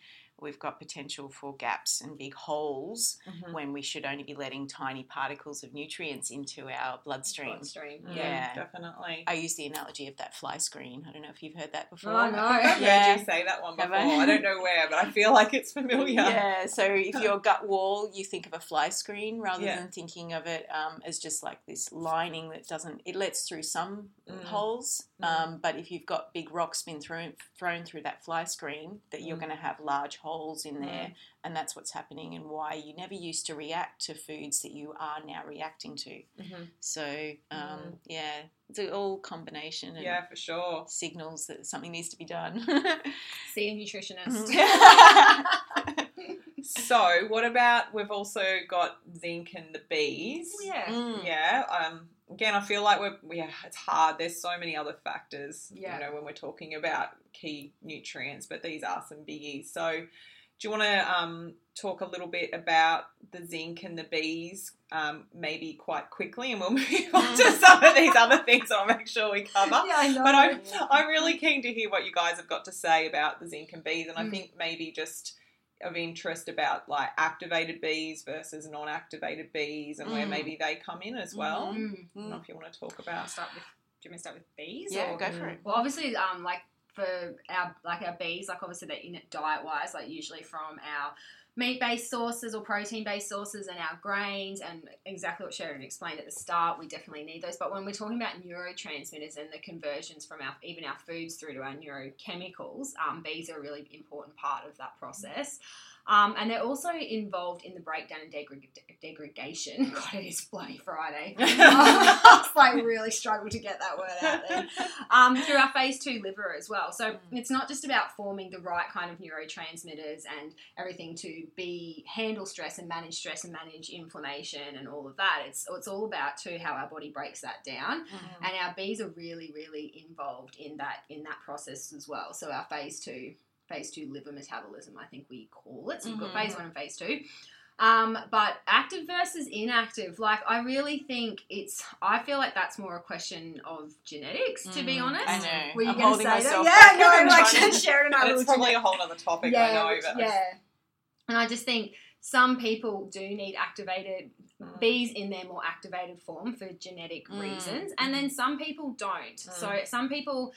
we've got potential for gaps and big holes Mhm. when we should only be letting tiny particles of nutrients into our bloodstream. Bloodstream. Mm, Yeah. definitely I use the analogy of that fly screen. I don't know if you've heard that before. Oh, no. I've Yeah. heard you say that one before. I? I? don't know where, but I feel like it's familiar. Yeah, so if your gut wall, you think of a fly screen rather Yeah. than thinking of it um, as just like this lining that doesn't, it lets through some Mm. holes. Mm. Um, but if you've got big rocks been thrown, thrown through that fly screen, that you're Mm. going to have large holes in there. And that's what's happening and why you never used to react to foods that you are now reacting to. Mhm. So, um, Mm. yeah, it's all combination Yeah, for sure. signals that something needs to be done. see a nutritionist So, what about we've also got zinc and the Bs? yeah Mm. Yeah. Um. Again, I feel like we're yeah, it's hard. There's so many other factors. Yeah. You know, when we're talking about key nutrients, but these are some biggies. So, Do you want to um, talk a little bit about the zinc and the Bs, um, maybe quite quickly, and we'll move on to some of these other things I'll make sure we cover. Yeah, I know. But I'm, I'm really keen to hear what you guys have got to say about the zinc and Bs, and I Mm. think maybe just of interest about like activated Bs versus non-activated Bs, and where Mm. maybe they come in as well. Mhm. Mm. I don't know if you want to talk about. start with. Do you want to start with Bs? Yeah, or- go for it. Well, obviously, um, like for our like our Bs, like obviously they're in it diet wise, like usually from our meat based sources or protein based sources and our grains and exactly what Sheridan explained at the start, we definitely need those. But when we're talking about neurotransmitters and the conversions from our even our foods through to our neurochemicals, um, Bs are a really important part of that process. Um, and they're also involved in the breakdown and degreg- degradation. God, it is bloody Friday. I was like really struggled to get that word out there. Um, through our phase two liver as well. So Mm. it's not just about forming the right kind of neurotransmitters and everything to be handle stress and manage stress and manage inflammation and all of that. It's it's all about too how our body breaks that down. Mm-hmm. And our Bs are really, really involved in that in that process as well. So our phase two, phase two liver metabolism, I think we call it. So you've got Mhm. phase one and phase two. Um, but active versus inactive, like I really think it's. I feel like that's more a question of genetics, to be Mm, honest. I know. Were you I'm going to holding say that? Yeah, no, I'm like to- Sharon and I it's probably a whole other topic. I know, but yeah. And I just think some people do need activated Mm. Bs in their more activated form for genetic Mm. reasons, and then some people don't. So some people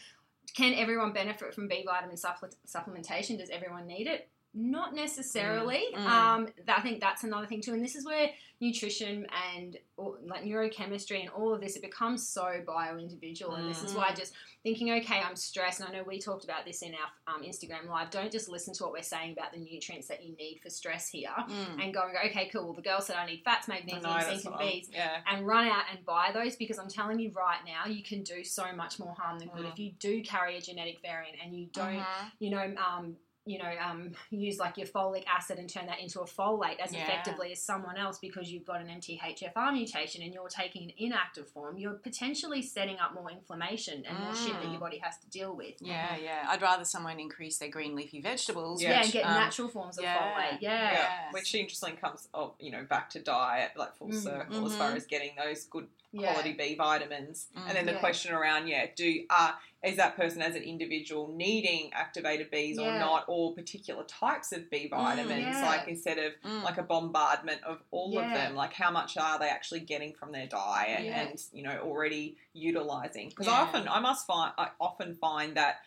can everyone benefit from B vitamin supple- supplementation? Does everyone need it? Not necessarily. Mm. Mm. Um, I think that's another thing too, and this is where nutrition and like neurochemistry and all of this it becomes so bio individual, and this is why just thinking, okay, I'm stressed, and I know we talked about this in our um, Instagram live. Don't just listen to what we're saying about the nutrients that you need for stress here, Mm. and go and go, okay, cool. Well, the girl said I need fats, magnesium, zinc, and B's Yeah. and run out and buy those because I'm telling you right now, you can do so much more harm than good Mm. if you do carry a genetic variant and you don't, Mhm. you know, um, you know, um, use like your folic acid and turn that into a folate as Yeah. effectively as someone else because you've got an MTHFR mutation and you're taking an inactive form, you're potentially setting up more inflammation and more shit that Mm. your body has to deal with. Yeah, yeah. I'd rather someone increase their green leafy vegetables. Yeah, Yeah, which, and get um, natural forms of yeah. folate. Yeah. Yeah. Which interestingly comes, oh, you know, back to diet, like full Mm. circle, as far Mhm. as getting those good Yeah. quality B vitamins. Mm. And then the Yeah. question around, yeah, do uh, is that person as an individual needing activated Bs or not, or particular types of B vitamins? yeah. Like instead of Mm. like a bombardment of all of them, like how much are they actually getting from their diet Yeah. and you know already utilizing? Because Yeah. I often, I must find, I often find that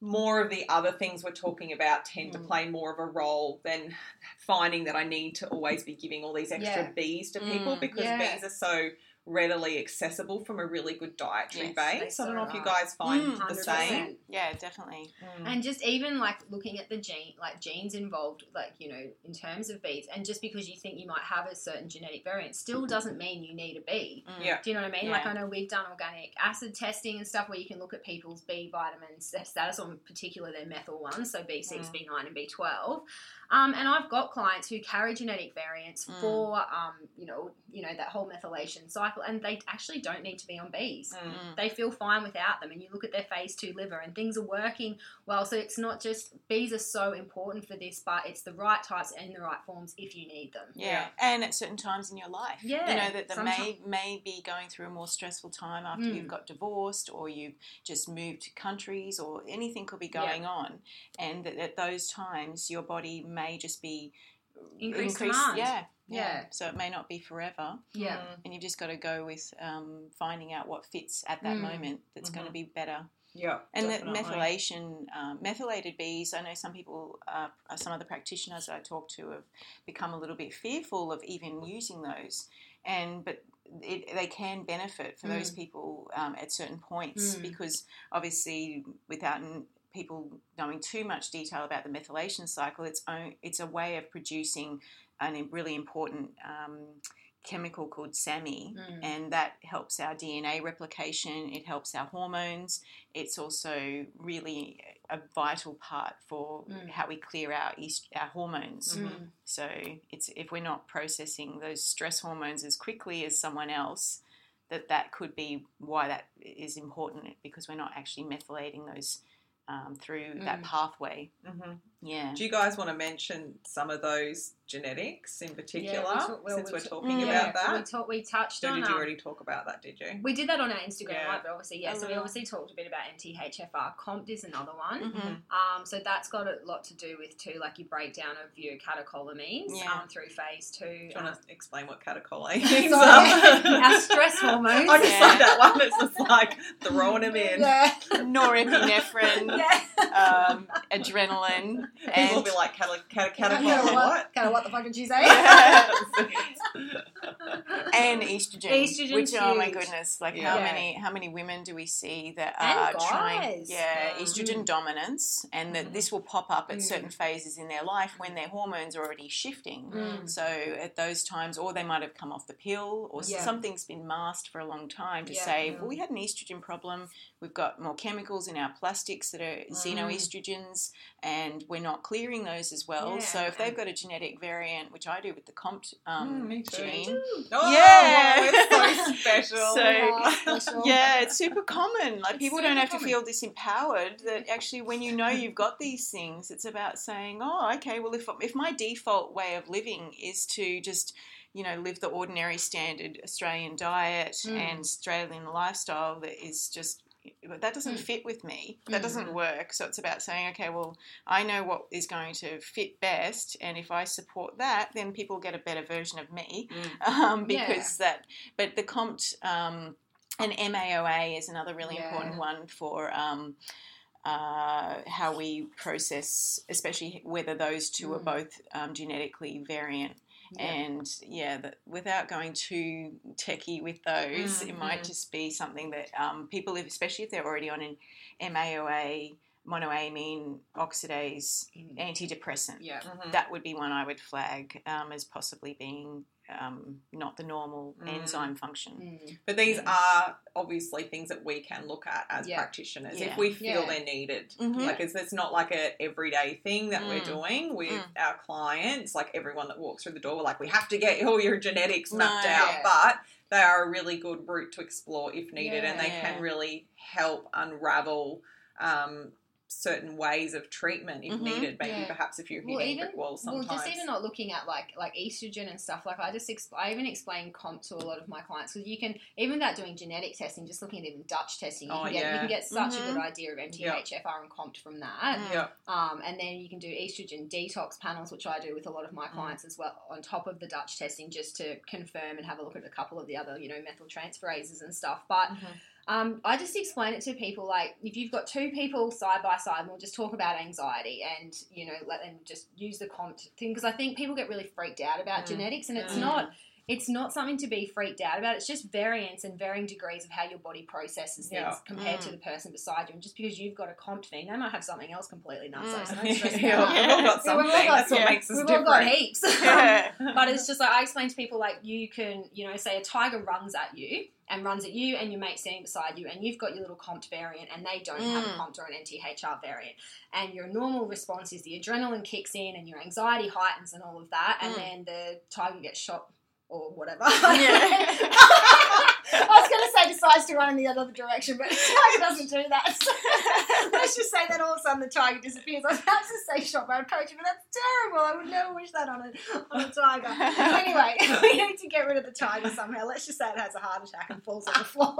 more of the other things we're talking about tend to Mm. play more of a role than finding that I need to always be giving all these extra Yeah. Bs to people Mm. because Yeah. Bs are so readily accessible from a really good dietary Yes, base. they I don't know if you guys find Mm, the 100%. same. Yeah, definitely. And just even like looking at the gene, like genes involved, like you know, in terms of Bs, and just because you think you might have a certain genetic variant, still doesn't mean you need a B. Mm. Yeah. Do you know what I mean? Like Yeah. I know we've done organic acid testing and stuff where you can look at people's B vitamin status, on particular their methyl ones, so B6, Mm. B9, and B12. Um, and I've got clients who carry genetic variants Mm. for, um, you know, you know that whole methylation cycle, and they actually don't need to be on Bs Mm. Mm. they feel fine without them and you look at their phase two liver and things are working well so it's not just Bs are so important for this but it's the right types and the right forms if you need them Yeah. Yeah. and at certain times in your life. Yeah, You know, that they may, may be going through a more stressful time after Mm. you've got divorced or you've just moved countries or anything could be going on. And that at those times, your body may just be Increased increased- demand. Yeah, Yeah. So it may not be forever. yeah Mm. And you've just got to go with um, finding out what fits at that Mm. moment that's going to be better. Yeah. And definitely. the methylation, um, methylated Bs, I know some people, uh, some of the practitioners I talk to have become a little bit fearful of even using those. And but it, they can benefit for those people um, at certain points Mm. because obviously without n- people knowing too much detail about the methylation cycle, it's own, it's a way of producing a really important um, chemical called SAMe, Mm. and that helps our DNA replication. It helps our hormones. It's also really a vital part for Mm. how we clear our est- our hormones. Mm. So it's if we're not processing those stress hormones as quickly as someone else, that that could be why that is important because we're not actually methylating those um, through that Mm. pathway. Mhm. Yeah. Do you guys want to mention some of those genetics in particular, talk- well, since we we're talk- talking yeah, about We, that? talk, we touched Or on did you um, already talk about that? Did you? We did that on our Instagram Yeah. live, but obviously, yeah. A so we obviously talked a bit about MTHFR. COMT is another one. Mhm. Um, so that's got a lot to do with too, like your breakdown of your catecholamines Yeah. um, through phase two. Do you um, want to explain what catecholamines are? our stress hormones. I just Yeah. like that one. It's just like throwing them in. Yeah. Norepinephrine, yeah. Adrenaline, People will be like, cata- cata- Kinda catechol what? Kind of what the fuck did you say? And estrogen, Estrogen's which oh my goodness, like Yeah. how Yeah. many how many women do we see that And are trying, guys. yeah, Mm. estrogen dominance, and that this will pop up at Mm. certain phases in their life when their hormones are already shifting. Mm. So at those times, or they might have come off the pill, or Yeah. something's been masked for a long time to Yeah. say, Mm. well, we had an estrogen problem. We've got more chemicals in our plastics that are xenoestrogens, and we're not clearing those as well. So Yeah. if they've got a genetic variant, which I do with the COMT um, Mm, me too. gene, Oh, Yeah. it's so special. So- Oh, special. yeah, it's super common. Like It's people don't have common. to feel disempowered. That actually, when you know you've got these things, it's about saying, "Oh, okay. Well, if if my default way of living is to just you know live the ordinary standard Australian diet Mm. and Australian lifestyle that is just." That doesn't Mm. fit with me. That doesn't Mhm. work. So it's about saying, okay, well, I know what is going to fit best, and if I support that, then people get a better version of me Mm. um, Yeah. because that. But the COMT um, and MAOA is another really Yeah. important one for um, uh, how we process, especially whether those two are Mm. both um, genetically variant. Yeah. And yeah, that without going too techie with those, it might Mhm. just be something that um, people, if, especially if they're already on an MAOA, monoamine oxidase Mm. antidepressant, Yeah. Mhm. that would be one I would flag um, as possibly being um, not the normal Mm. enzyme function. Mm. But these Yeah. are obviously things that we can look at as Yeah. practitioners Yeah. if we feel Yeah. they're needed. Mhm. Like, it's, it's not like a everyday thing that we're Mm. doing with Mm. our clients. Like everyone that walks through the door, we're like we have to get all your genetics mapped No. out. Yeah. But they are a really good route to explore if needed, and they can really help unravel. Um, certain ways of treatment if Mhm. needed maybe Yeah. perhaps if you're hitting Well, even brick walls sometimes. well, just even not looking at like like estrogen and stuff. Like I just exp- I even explain COMT to a lot of my clients because you can even without doing genetic testing, just looking at even Dutch testing, you Oh, can get you can get such a Mhm. good idea of MTHFR and COMT from that. Mm. yeah Um, and then you can do estrogen detox panels, which I do with a lot of my Mm. clients as well, on top of the Dutch testing, just to confirm and have a look at a couple of the other, you know, methyltransferases and stuff. But Mhm. Um, I just explain it to people like if you've got two people side by side, and we'll just talk about anxiety and you know let them just use the COMT thing because I think people get really freaked out about Mm. genetics, and it's Mm. not. It's not something to be freaked out about. It's just variance and varying degrees of how your body processes things Yeah. compared Mm. to the person beside you. And just because you've got a COMT thing, they might have something else completely nuts. Mm. So Yeah, we've all got We've all got- That's what makes us We've different. all got heaps. Yeah. but it's just like I explain to people like you can, you know, say a tiger runs at you and runs at you and your mate standing beside you and you've got your little COMT variant and they don't have a Mm. COMT or an NTHR variant. And your normal response is the adrenaline kicks in and your anxiety heightens and all of that and Mm. then the tiger gets shot or whatever. Yeah. I was going to say decides to run in the other direction, but the tiger doesn't do that. So let's just say that all of a sudden the tiger disappears. I was about to say shot by a poacher, but that's terrible. I would never wish that on a, on a tiger. anyway, we need to get rid of the tiger somehow. Let's just say it has a heart attack and falls on the floor.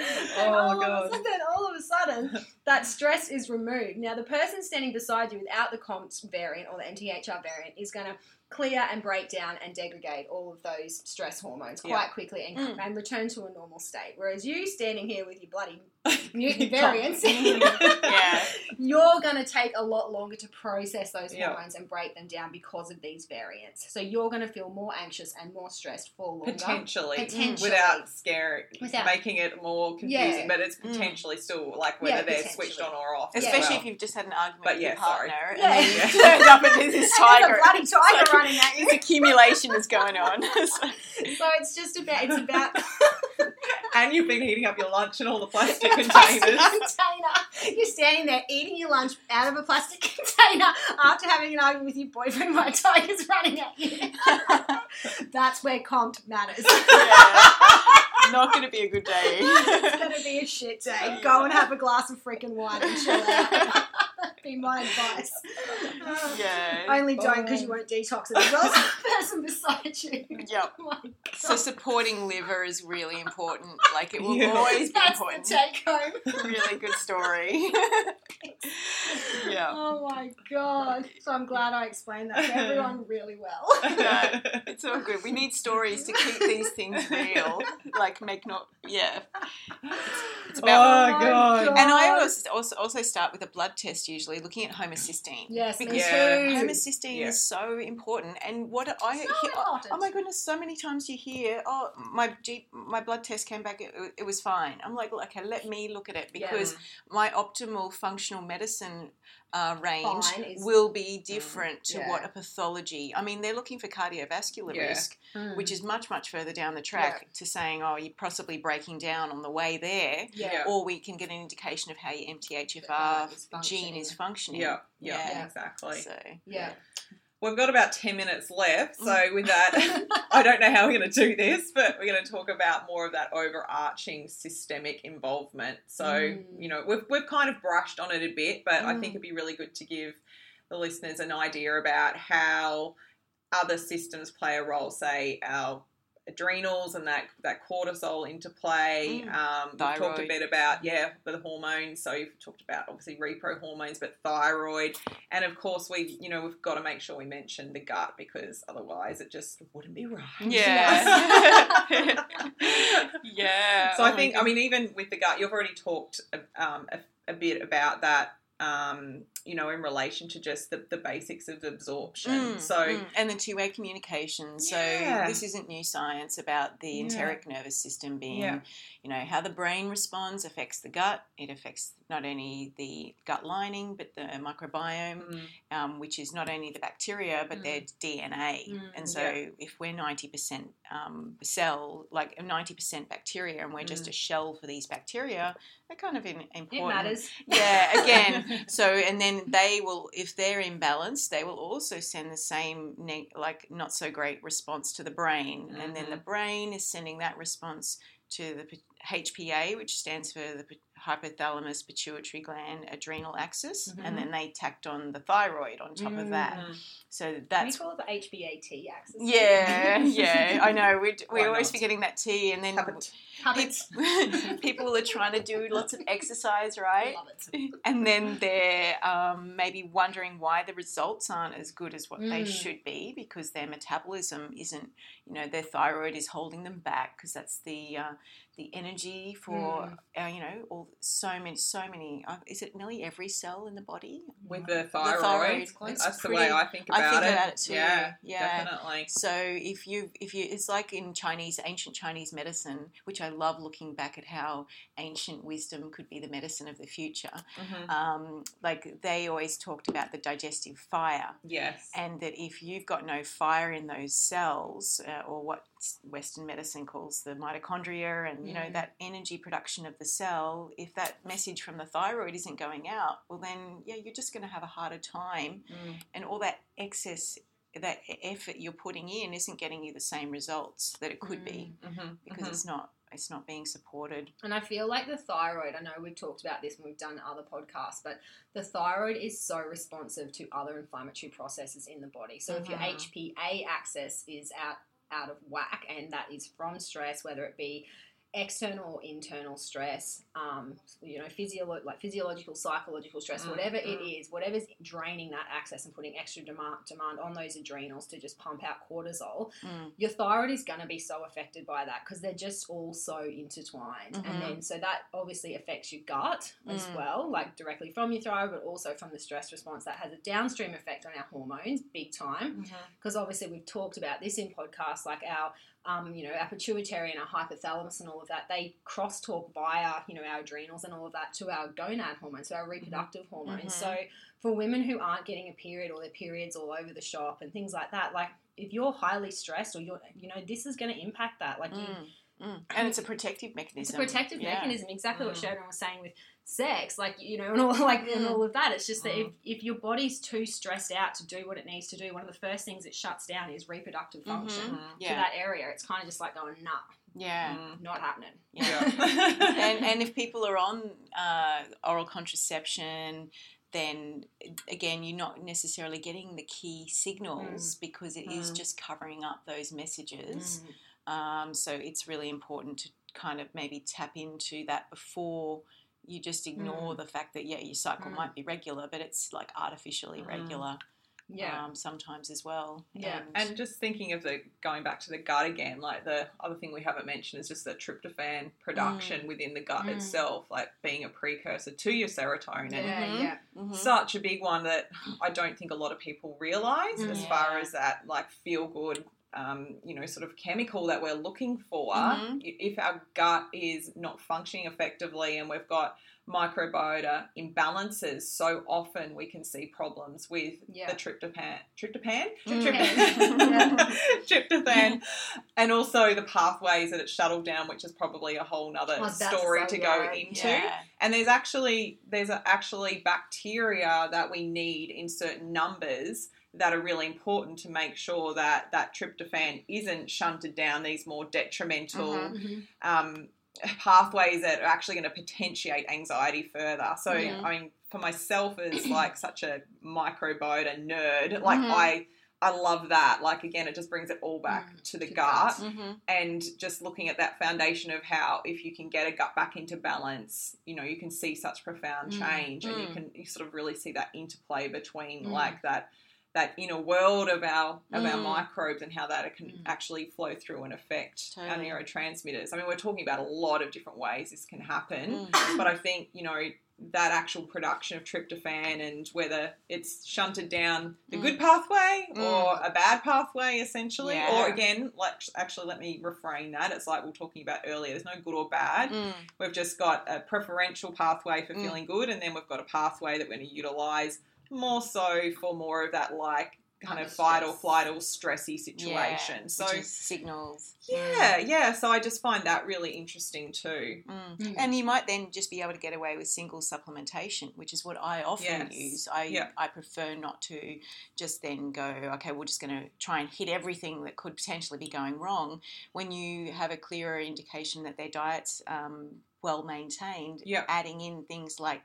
And Oh, all God. Of a, then all of a sudden, that stress is removed. Now, the person standing beside you without the COMT variant or the NTHR variant is going to clear and break down and degrade all of those stress hormones quite Yeah. quickly and, Mm. and return to a normal state. Whereas you standing here with your bloody mutant variants, Yeah. you're going to take a lot longer to process those Yeah. hormones and break them down because of these variants. So you're going to feel more anxious and more stressed for longer. potentially, Potentially. without scary, Without- making it more confusing. Yeah. But it's Mm. potentially still like whether Yeah, they're switched on or off. as Especially well. if you've just had an argument But with yeah, your sorry. partner Yeah. and then you turned up and there's this And tiger. a bloody tiger It's running at you. This accumulation is going on. So- So it's just about it's about and you've been heating up your lunch in all the plastic containers. container. You're standing there eating your lunch out of a plastic container after having an argument with your boyfriend while tiger's running at you. That's where COMT matters. yeah. not going to be a good day. it's gonna be a shit day. Go and have a glass of freaking wine and chill out. That'd be my advice. yeah. Only don't because you won't detox it as well as the person beside you. Yep. Oh my So supporting liver is really important. Like it will Yeah. always be That's the important. take home. really good story. yeah. Oh my god. So I'm glad I explained that to everyone really well. No, it's all good. We need stories to keep these things real. Like make not yeah. It's about. Oh, oh about God. and I always also also start with a blood test usually looking at homocysteine. Yes, because Yeah. too. homocysteine Yeah. is so important. And what I So hear, important. oh my goodness, so many times you hear, oh my G, my blood test came back, it, it was fine. I'm like, okay, let me look at it Yeah. because my optimal functional medicine uh, range is- will be different to yeah. what a pathology. I mean, they're looking for cardiovascular Yeah. risk, Mm. which is much much further down the track to saying, oh, you're possibly breaking down on the way there. yeah. Or we can get an indication of how your MTHFR gene is functioning. Yeah, yeah, Yeah. exactly. So Yeah. We've got about 10 minutes left, so Mm. with that, I don't know how we're going to do this, but we're going to talk about more of that overarching systemic involvement. So, Mm. you know, we've, we've kind of brushed on it a bit, but I Mm. think it'd be really good to give the listeners an idea about how other systems play a role, say, our adrenals and that, that cortisol into play. Mm. Um, we've talked a bit about, yeah, the hormones. So you've talked about obviously repro hormones, but thyroid. And of course, we, you know, we've got to make sure we mention the gut because otherwise it just wouldn't be right. Yeah. yeah. So Oh I think, I mean, even with the gut, you've already talked um, a, a bit about that. Um, you know, in relation to just the, the basics of absorption. Mm, so mm. and the two-way communication. So Yeah. this isn't new science about the Yeah. enteric nervous system being, Yeah. You know, how the brain responds affects the gut. It affects not only the gut lining but the microbiome, mm, um, which is not only the bacteria but their DNA. Mm, and so yeah. if we're ninety percent um, cell, like ninety percent bacteria, and we're just Mm. a shell for these bacteria, they're kind of in, important. It matters. Yeah, again. So, and then they will, if they're imbalanced, they will also send the same, neg- like, not so great response to the brain. And then the brain is sending that response to the HPA, which stands for the hypothalamus pituitary gland adrenal axis. Mhm. And then they tacked on the thyroid on top of that. Mm. So Can we that's. call it the HPAT axis? Yeah, yeah, I know. We're, Why we're always not? forgetting that T, and then. Habits. people, people are trying to do lots of exercise, right? Love it. and then they're um, maybe wondering why the results aren't as good as what they Mm. should be because their metabolism isn't, you know, their thyroid is holding them back because that's the uh, the energy for, uh, you know, all so many, so many. Uh, is it nearly every cell in the body? with the thyroid. thyroid, That's it's the way I think about I about think it. about it too, Yeah, yeah. definitely. So if you if you it's like in Chinese ancient Chinese medicine, which I love looking back at how ancient wisdom could be the medicine of the future. Mhm. Um, like they always talked about the digestive fire, Yes. and that if you've got no fire in those cells, uh, or what Western medicine calls the mitochondria, and you know Mm. that energy production of the cell, if that message from the thyroid isn't going out, well then yeah, you're just going to have a harder time, Mm. and all that excess. That effort you're putting in isn't getting you the same results that it could be Mhm. because Mhm. it's not it's not being supported. And I feel like the thyroid, I know we've talked about this when we've done other podcasts, but the thyroid is so responsive to other inflammatory processes in the body. So if your. Uh-huh. HPA axis is out out of whack and that is from stress, whether it be external or internal stress, um, you know, physiolo- like physiological, psychological stress, Mm, whatever it mm. is, whatever's draining that access and putting extra demand, demand on those adrenals to just pump out cortisol, Mm. your thyroid is going to be so affected by that because they're just all so intertwined. Mhm. And then, so that obviously affects your gut as Mm. well, like directly from your thyroid, but also from the stress response. That has a downstream effect on our hormones, big time. Because obviously, we've talked about this in podcasts, like our, um, you know, our pituitary and our hypothalamus and all of that. They crosstalk via, you know, our adrenals and all of that to our gonad hormones, so our reproductive hormones. Mhm. So for women who aren't getting a period or their periods all over the shop and things like that, like if you're highly stressed or you're, you know, this is going to impact that. Like you, Mm. Mm. And it's a protective mechanism. it's a protective Yeah. mechanism, exactly what Mm. Sheridan was saying with sex, like you know, and all like and Mm. all of that. It's just that Mm. if, if your body's too stressed out to do what it needs to do, one of the first things it shuts down is reproductive function Mhm. Mhm. to that area. It's kind of just like going, nah, Yeah. Mm. not happening. Yeah. Yeah. and and if people are on uh, oral contraception, then again you're not necessarily getting the key signals because it is Mm. just covering up those messages. Mm. Um, so it's really important to kind of maybe tap into that before you just ignore the fact that yeah your cycle Mm. might be regular, but it's like artificially Mm. regular Yeah. um, sometimes as well. Yeah. And just thinking of the going back to the gut again, like the other thing we haven't mentioned is just the tryptophan production within the gut Mm. itself, like being a precursor to your serotonin. yeah, Mhm. yeah. Mhm. Such a big one that I don't think a lot of people realize Mm. as far as that like feel good. Um, you know, sort of chemical that we're looking for. Mhm. If our gut is not functioning effectively and we've got microbiota imbalances, so often we can see problems with Yeah. the tryptophan. Tryptophan? Tryptophan. tryptophan, and also the pathways that it's shuttled down, which is probably a whole nother to story say, to go yeah, into. Yeah. And there's actually there's actually bacteria that we need in certain numbers that are really important to make sure that that tryptophan isn't shunted down these more detrimental Mhm. Mhm. um, pathways that are actually going to potentiate anxiety further. So, Yeah. I mean, for myself as like such a microbiota nerd, like Mhm. I I love that. Like again, it just brings it all back Mm, to the to gut. Mhm. and just looking at that foundation of how if you can get a gut back into balance, you know, you can see such profound Mm, change and you mm. can you sort of really see that interplay between Mm. like that that inner world of our of our Mm. microbes and how that can Mm. actually flow through and affect our neurotransmitters. I mean, we're talking about a lot of different ways this can happen, Mm. but I think, you know, that actual production of tryptophan and whether it's shunted down the Mm. good pathway Mm. or a bad pathway essentially Yeah. or again like actually let me refrain that it's like we're talking about earlier there's no good or bad Mm. we've just got a preferential pathway for Mm. feeling good and then we've got a pathway that we're going to utilize more so for more of that like kind of fight or flight or stressy situation Yeah, so which is signals. yeah yeah so i just find that really interesting too Mm. Mm. And you might then just be able to get away with single supplementation, which is what I often Yes. use. I Yeah. I prefer not to just then go, okay, we're just going to try and hit everything that could potentially be going wrong. When you have a clearer indication that their diet's um, well maintained, Yeah. adding in things like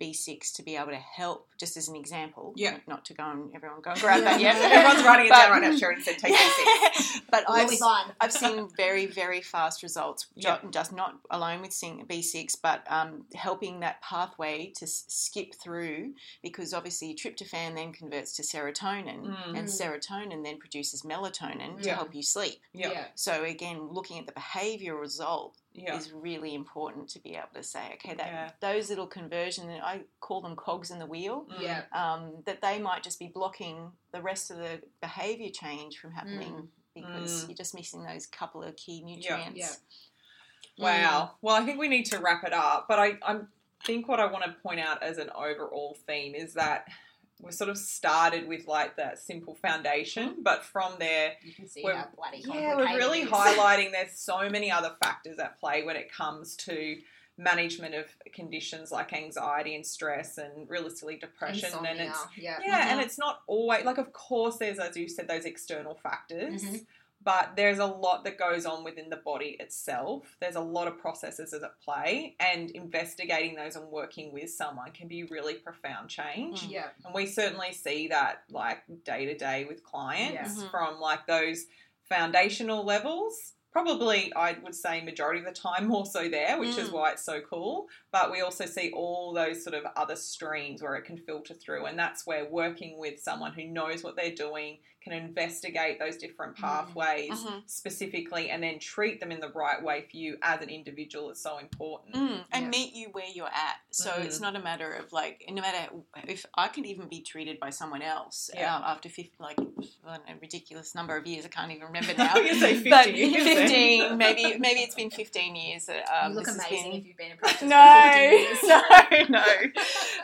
B6 to be able to help, just as an example. Yeah. Not to go and everyone go and grab that Yeah. yet. everyone's writing it But- down right now sharon said take this but We'll I've be fine. I've seen very, very fast results, Yeah. just not alone with seeing B6, but um, helping that pathway to s- skip through because obviously tryptophan then converts to serotonin, Mm. and serotonin then produces melatonin to help you sleep. yeah So, again, looking at the behavior result yeah is really important to be able to say, okay, that Yeah. those little conversion, I call them cogs in the wheel. Mm. Yeah. Um, that they might just be blocking the rest of the behavior change from happening because Mm. you're just missing those couple of key nutrients. Yeah. Wow. Well, I think we need to wrap it up. But I, I think what I want to point out as an overall theme is that we sort of started with like that simple foundation, but from there, You can see We're- how bloody yeah, we're really highlighting there's so many other factors at play when it comes to management of conditions like anxiety and stress and realistically depression. Insomnia. And it's yeah. yeah, and it's not always like, of course, there's as you said those external factors, Mhm. But there's a lot that goes on within the body itself. There's a lot of processes at play, and investigating those and working with someone can be really profound change. Mm. Yeah. And we certainly see that like day to day with clients Yeah. Mhm. from like those foundational levels. Probably, I would say, majority of the time more so there, which is Mm. why it's so cool. But we also see all those sort of other streams where it can filter through, and that's where working with someone who knows what they're doing can investigate those different Mm. pathways Mhm. specifically, and then treat them in the right way for you as an individual is so important. Mm, and Yeah. meet you where you're at. So Mhm. it's not a matter of like, no matter if I could even be treated by someone else Yeah. uh, after 50, like I know, a ridiculous number of years. I can't even remember now. You say 50 but years. 15, maybe maybe it's been 15 years. That, um, you look amazing been- if you've been in practice no, for years. no, no.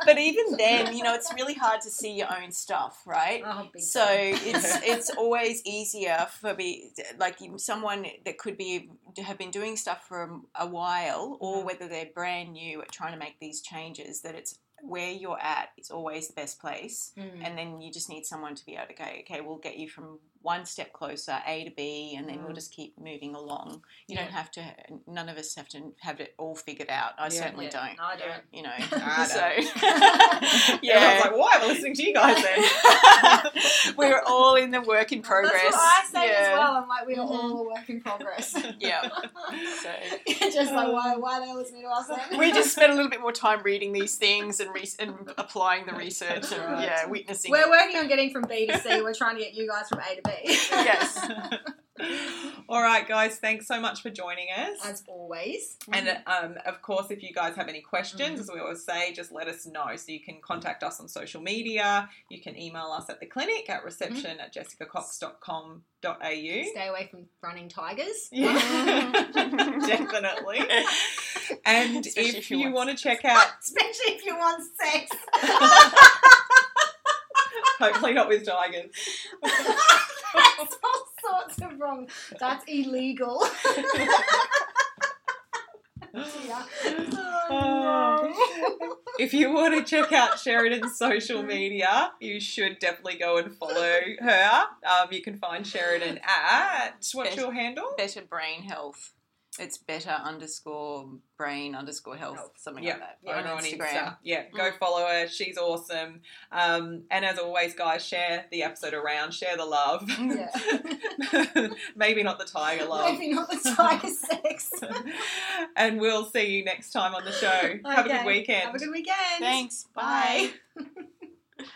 But even then, you know, it's really hard to see your own stuff, right? Oh, big So time. It's it's always easier for me, like someone that could be have been doing stuff for a while, or Mhm. whether they're brand new at trying to make these changes. That it's where you're at is always the best place, Mm. and then you just need someone to be able to go, okay, we'll get you from one step closer, A to B, and then we'll Mm. just keep moving along. You Yeah. don't have to. None of us have to have it all figured out. I Yeah. certainly Yeah. don't. I don't. You know, I so yeah, like, why? We're listening to you guys then. we're all in the work in progress. That's what I say yeah. as well. I'm like, we're Mhm. all a work in progress. Yeah. So just like, why, why are they listening to us then? we just spent a little bit more time reading these things and, re- and applying the research and Right. yeah, witnessing. We're it. working on getting from B to C. We're trying to get you guys from A to B. Yes. All right, guys. Thanks so much for joining us. As always. And um, of course, if you guys have any questions, Mhm. as we always say, just let us know. So you can contact us on social media. You can email us at the clinic at reception at jessicacox.com.au. Stay away from running tigers. Yeah, definitely. And if, if you you want to check out, Especially if you want sex. hopefully not with tigers. That's all sorts of wrong. That's illegal. Yeah. Oh, no. If you want to check out Sheridan's social media, you should definitely go and follow her. Um, you can find Sheridan at what's Better- your handle? better brain health. It's better underscore brain underscore health, Health. something Yeah, like that. over on on Instagram. Insta. Yeah, go follow her. She's awesome. Um, and as always, guys, share the episode around. Share the love. Yeah. Maybe not the tiger love. Maybe not the tiger sex. and we'll see you next time on the show. Have a good weekend. Have a good weekend. Thanks. Bye. Bye.